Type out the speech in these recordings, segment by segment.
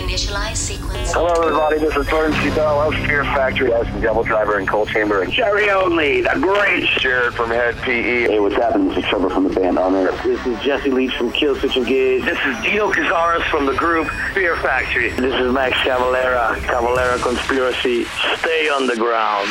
Initialize sequence. Hello, everybody. This is Burton C. Bell of Fear Factory. As the Devil Driver and Coal Chamber. And Jerry Only, the great Jared from Hed PE. Hey, what's happening? This is Trevor from the band Honor. This is Jesse Leach from Killswitch Engage. This is Dino Cazares from the group Fear Factory. This is Max Cavalera, Cavalera Conspiracy. Stay underground.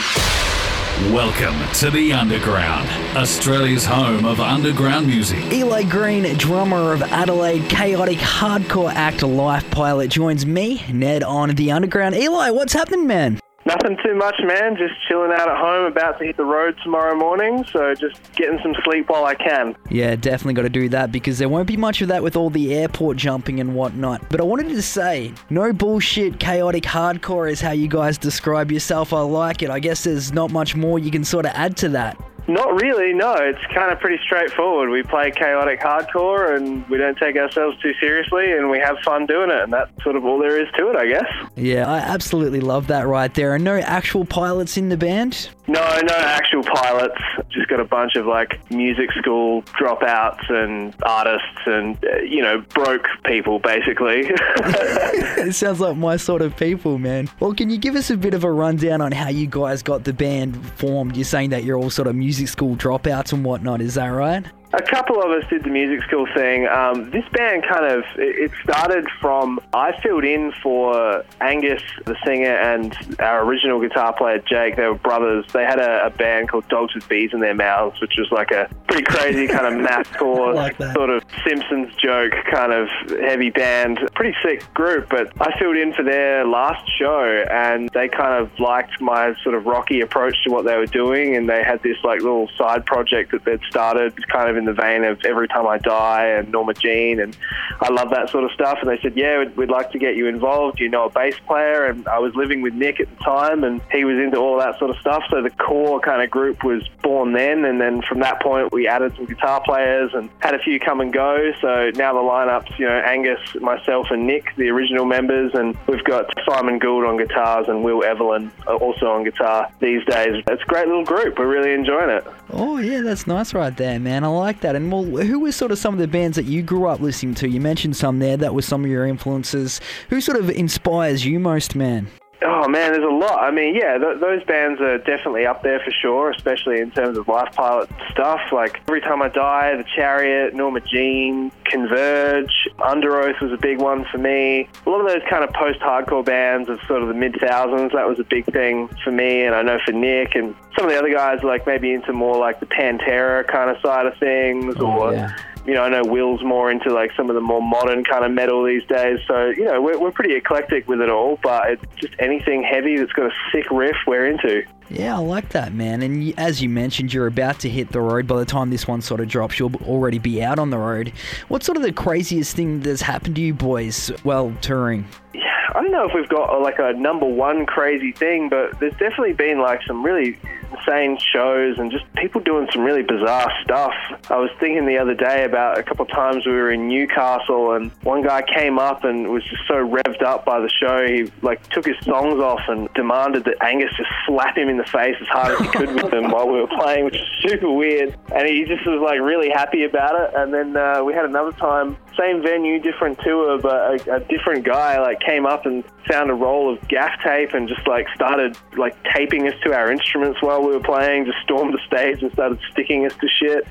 Welcome to the Underground, Australia's home of underground music. Eli Green, drummer of Adelaide chaotic hardcore act Life Pilot, joins me, Ned, on the Underground. Eli, what's happening, man? Nothing too much, man. Just chilling out at home, about to hit the road tomorrow morning. So just getting some sleep while I can. Yeah, definitely got to do that because there won't be much of that with all the airport jumping and whatnot. But I wanted to say, no bullshit, chaotic hardcore is how you guys describe yourself. I like it. I guess there's not much more you can sort of add to that. Not really, no. It's kind of pretty straightforward. We play chaotic hardcore and we don't take ourselves too seriously and we have fun doing it. And that's sort of all there is to it, I guess. Yeah, I absolutely love that right there. And no actual pilots in the band? No, no actual pilots. Just got a bunch of like music school dropouts and artists and, uh, you know, broke people basically. it sounds like my sort of people, man. Well, can you give us a bit of a rundown on how you guys got the band formed? You're saying that you're all sort of music school dropouts and whatnot, is that right? A couple of us did the music school thing. Um, this band kind of it started from I filled in for Angus, the singer, and our original guitar player Jake. They were brothers. They had a, a band called Dogs with Bees in their mouths, which was like a pretty crazy kind of mathcore like sort of Simpsons joke kind of heavy band. Pretty sick group. But I filled in for their last show, and they kind of liked my sort of rocky approach to what they were doing, and they had this like little side project that they'd started, kind of in the vein of Every Time I Die and Norma Jean, and I love that sort of stuff. And they said, Yeah, we'd, we'd like to get you involved. You know a bass player, and I was living with Nick at the time, and he was into all that sort of stuff. So the core kind of group was born then, and then from that point, we added some guitar players and had a few come and go. So now the lineup's, you know, Angus, myself, and Nick, the original members, and we've got Simon Gould on guitars and Will Evelyn also on guitar these days. It's a great little group. We're really enjoying it. Oh, yeah, that's nice right there, man. I like that. And well, who were sort of some of the bands that you grew up listening to? You mentioned some there. That were some of your influences. Who sort of inspires you most, man? Oh man, there's a lot. I mean, yeah, th- those bands are definitely up there for sure, especially in terms of Life Pilot stuff. Like Every Time I Die, The Chariot, Norma Jean, Converge, Underoath was a big one for me. A lot of those kind of post-hardcore bands of sort of the mid thousands, that was a big thing for me, and I know for Nick and some of the other guys, like maybe into more like the Pantera kind of side of things, Oh, or yeah. You know, I know Will's more into like some of the more modern kind of metal these days. So, you know, we're, we're pretty eclectic with it all, but it's just anything heavy that's got a sick riff, we're into. Yeah, I like that, man. And as you mentioned, you're about to hit the road. By the time this one sort of drops, you'll already be out on the road. What's sort of the craziest thing that's happened to you boys while touring? Yeah, I don't know if we've got like a number one crazy thing, but there's definitely been like some really insane shows and just people doing some really bizarre stuff. I was thinking the other day about a couple of times we were in Newcastle and one guy came up and was just so revved up by the show he like took his songs off and demanded that Angus just slap him in the face as hard as he could with them while we were playing, which is super weird. And he just was like really happy about it. And then uh, we had another time, same venue, different tour, but a, a different guy like came up and found a roll of gaff tape and just like started like taping us to our instruments while we were playing, just stormed the stage and started sticking us to shit.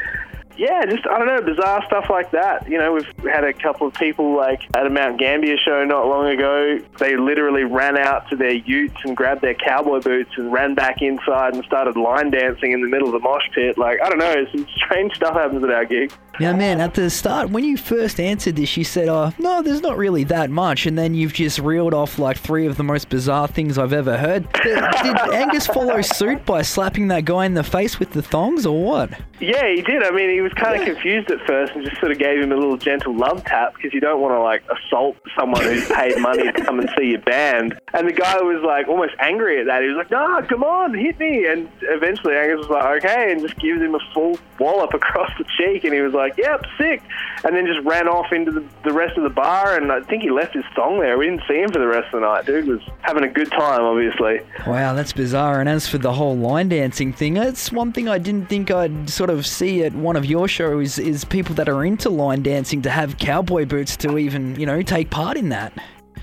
Yeah, just I don't know, bizarre stuff like that. You know, we've had a couple of people like at a Mount Gambier show not long ago. They literally ran out to their utes and grabbed their cowboy boots and ran back inside and started line dancing in the middle of the mosh pit. Like I don't know, some strange stuff happens at our gig. Now, man, at the start, when you first answered this, you said, oh, no, there's not really that much. And then you've just reeled off like three of the most bizarre things I've ever heard. Did, did Angus follow suit by slapping that guy in the face with the thongs or what? Yeah, he did. I mean, he was kind of confused at first and just sort of gave him a little gentle love tap because you don't want to like assault someone who's paid money to come and see your band. And the guy was like almost angry at that. He was like, "No, come on, hit me!" And eventually, Angus was like, "Okay," and just gives him a full wallop across the cheek. And he was like, "Yep, sick." And then just ran off into the, the rest of the bar. And I think he left his thong there. We didn't see him for the rest of the night. Dude was having a good time, obviously. Wow, that's bizarre. And as for the whole line dancing thing, it's one thing I didn't think I'd sort of see at one of your shows is people that are into line dancing to have cowboy boots to even, you know, take part in that.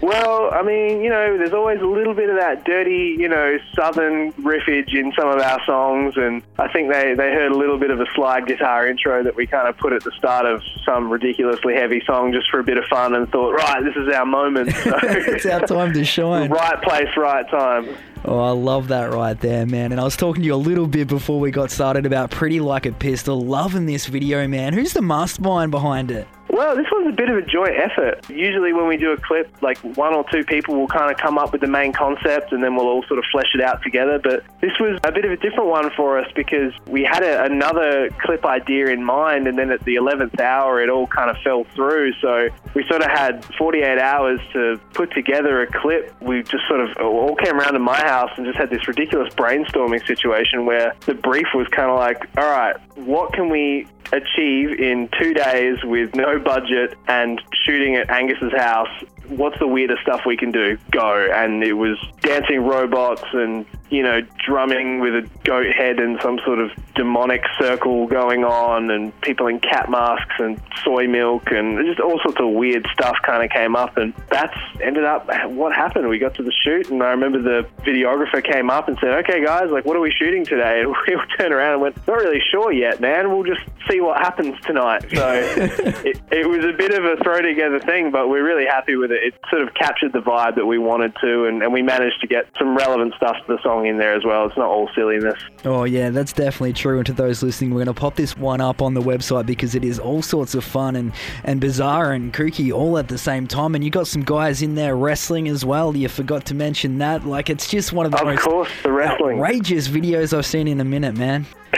Well, I mean, you know, there's always a little bit of that dirty, you know, southern riffage in some of our songs, and I think they, they heard a little bit of a slide guitar intro that we kind of put at the start of some ridiculously heavy song just for a bit of fun and thought, right, this is our moment. So, it's our time to shine. right place, right time. Oh, I love that right there, man. And I was talking to you a little bit before we got started about Pretty Like a Pistol. Loving this video, man. Who's the mastermind behind it? Well, this was a bit of a joint effort. Usually, when we do a clip, like one or two people will kind of come up with the main concept and then we'll all sort of flesh it out together. But this was a bit of a different one for us because we had a, another clip idea in mind, and then at the 11th hour, it all kind of fell through. So we sort of had 48 hours to put together a clip. We just sort of all came around to my house and just had this ridiculous brainstorming situation where the brief was kind of like, all right, what can we achieve in two days with no budget and shooting at Angus's house what's the weirdest stuff we can do? Go. And it was dancing robots and, you know, drumming with a goat head and some sort of demonic circle going on and people in cat masks and soy milk and just all sorts of weird stuff kind of came up. And that's ended up what happened. We got to the shoot and I remember the videographer came up and said, okay, guys, like, what are we shooting today? And we all turned around and went, not really sure yet, man. We'll just see what happens tonight. So it, it was a bit of a throw together thing, but we're really happy with it. It sort of captured the vibe that we wanted to, and, and we managed to get some relevant stuff to the song in there as well. It's not all silliness. Oh, yeah, that's definitely true. And to those listening, we're going to pop this one up on the website because it is all sorts of fun and, and bizarre and kooky all at the same time. And you got some guys in there wrestling as well. You forgot to mention that. Like, it's just one of the of most course, the wrestling. outrageous videos I've seen in a minute, man.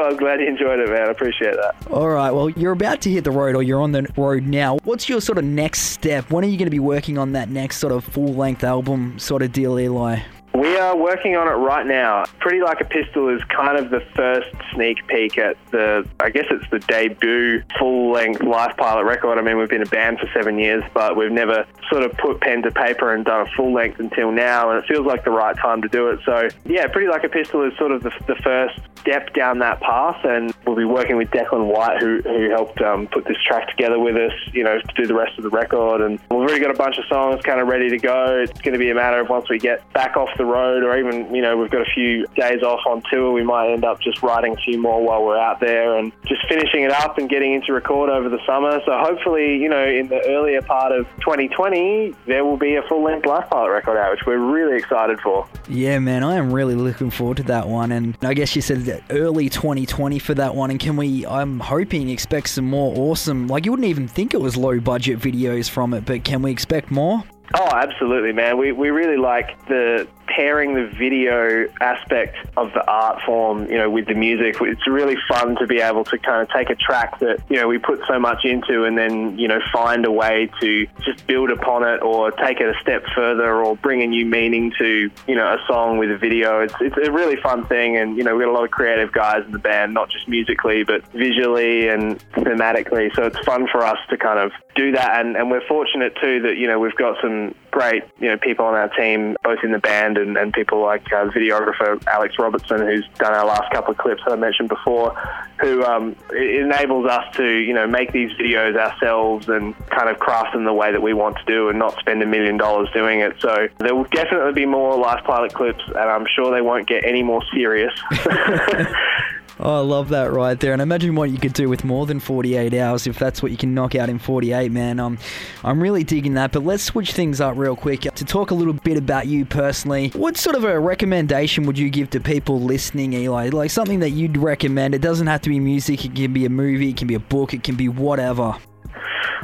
I'm glad you enjoyed it, man. I appreciate that. All right. Well, you're about to hit the road, or you're on the road now. What's your sort of next step? When are you going to be working on that next sort of full length album sort of deal, Eli? We are working on it right now. Pretty Like a Pistol is kind of the first sneak peek at the, I guess it's the debut full length Life Pilot record. I mean, we've been a band for seven years, but we've never sort of put pen to paper and done a full length until now, and it feels like the right time to do it. So, yeah, Pretty Like a Pistol is sort of the, the first step down that path, and we'll be working with Declan White, who, who helped um, put this track together with us, you know, to do the rest of the record. And we've already got a bunch of songs kind of ready to go. It's going to be a matter of once we get back off the road, or even, you know, we've got a few days off on tour, we might end up just writing a few more while we're out there and just finishing it up and getting into record over the summer. So hopefully, you know, in the earlier part of 2020, there will be a full length Life Pilot record out, which we're really excited for. Yeah, man, I am really looking forward to that one. And I guess you said early 2020 for that one. And can we, I'm hoping, expect some more awesome, like you wouldn't even think it was low budget videos from it, but can we expect more? Oh, absolutely, man. We, we really like the pairing the video aspect of the art form, you know, with the music. It's really fun to be able to kind of take a track that, you know, we put so much into and then, you know, find a way to just build upon it or take it a step further or bring a new meaning to, you know, a song with a video. It's, it's a really fun thing. And, you know, we've got a lot of creative guys in the band, not just musically, but visually and thematically. So it's fun for us to kind of do that. And, and we're fortunate too that, you know, we've got some great, you know, people on our team, both in the band and, and people like uh, videographer Alex Robertson, who's done our last couple of clips that I mentioned before, who um, enables us to, you know, make these videos ourselves and kind of craft them the way that we want to do and not spend a million dollars doing it. So there will definitely be more Life Pilot clips, and I'm sure they won't get any more serious. Oh, I love that right there. And imagine what you could do with more than 48 hours if that's what you can knock out in 48, man. Um, I'm really digging that. But let's switch things up real quick to talk a little bit about you personally. What sort of a recommendation would you give to people listening, Eli? Like something that you'd recommend. It doesn't have to be music, it can be a movie, it can be a book, it can be whatever.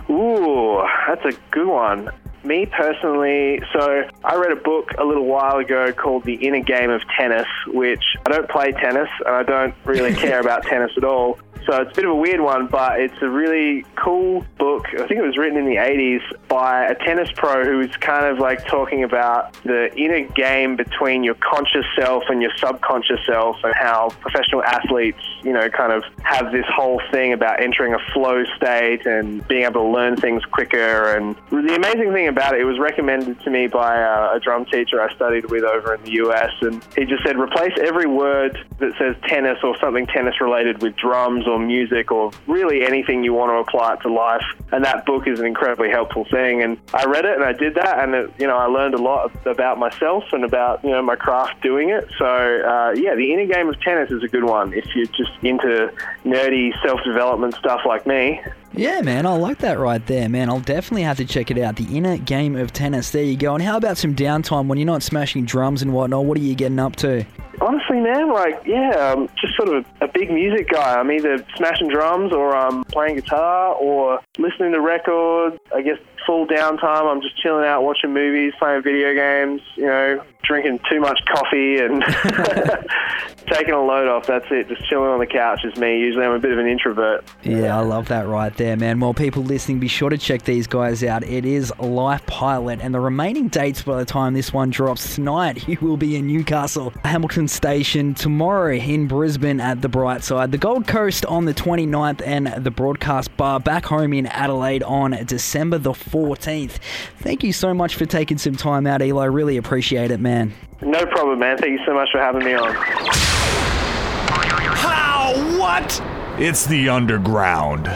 Ooh, that's a good one. Me personally, so I read a book a little while ago called The Inner Game of Tennis, which I don't play tennis and I don't really care about tennis at all. So it's a bit of a weird one, but it's a really cool book. I think it was written in the 80s by a tennis pro who was kind of like talking about the inner game between your conscious self and your subconscious self and how professional athletes, you know, kind of have this whole thing about entering a flow state and being able to learn things quicker. And the amazing thing about it, it was recommended to me by a, a drum teacher I studied with over in the US. And he just said, replace every word that says tennis or something tennis related with drums or or music or really anything you want to apply it to life. And that book is an incredibly helpful thing. And I read it and I did that, and it, you know I learned a lot about myself and about you know my craft doing it. So uh, yeah, the inner game of tennis is a good one if you're just into nerdy self development stuff like me. Yeah, man, I like that right there, man. I'll definitely have to check it out. The inner game of tennis. There you go. And how about some downtime when you're not smashing drums and whatnot? What are you getting up to? Honestly, man, like, yeah, I'm just sort of a, big music guy. I'm either smashing drums or I'm playing guitar or listening to records. I guess full downtime, I'm just chilling out, watching movies, playing video games, you know, drinking too much coffee and taking a load off. That's it. Just chilling on the couch is me. Usually I'm a bit of an introvert. Yeah, I love that right there, man. Well, people listening, be sure to check these guys out. It is Life Pilot, and the remaining dates by the time this one drops tonight, you will be in Newcastle, Hamilton Station, tomorrow in Brisbane at the Brightside, the Gold Coast on the 29th, and the Broadcast Bar back home in Adelaide on December the 14th. Thank you so much for taking some time out, Eli. Really appreciate it, man. No problem, man. Thank you so much for having me on. How? What? It's the underground.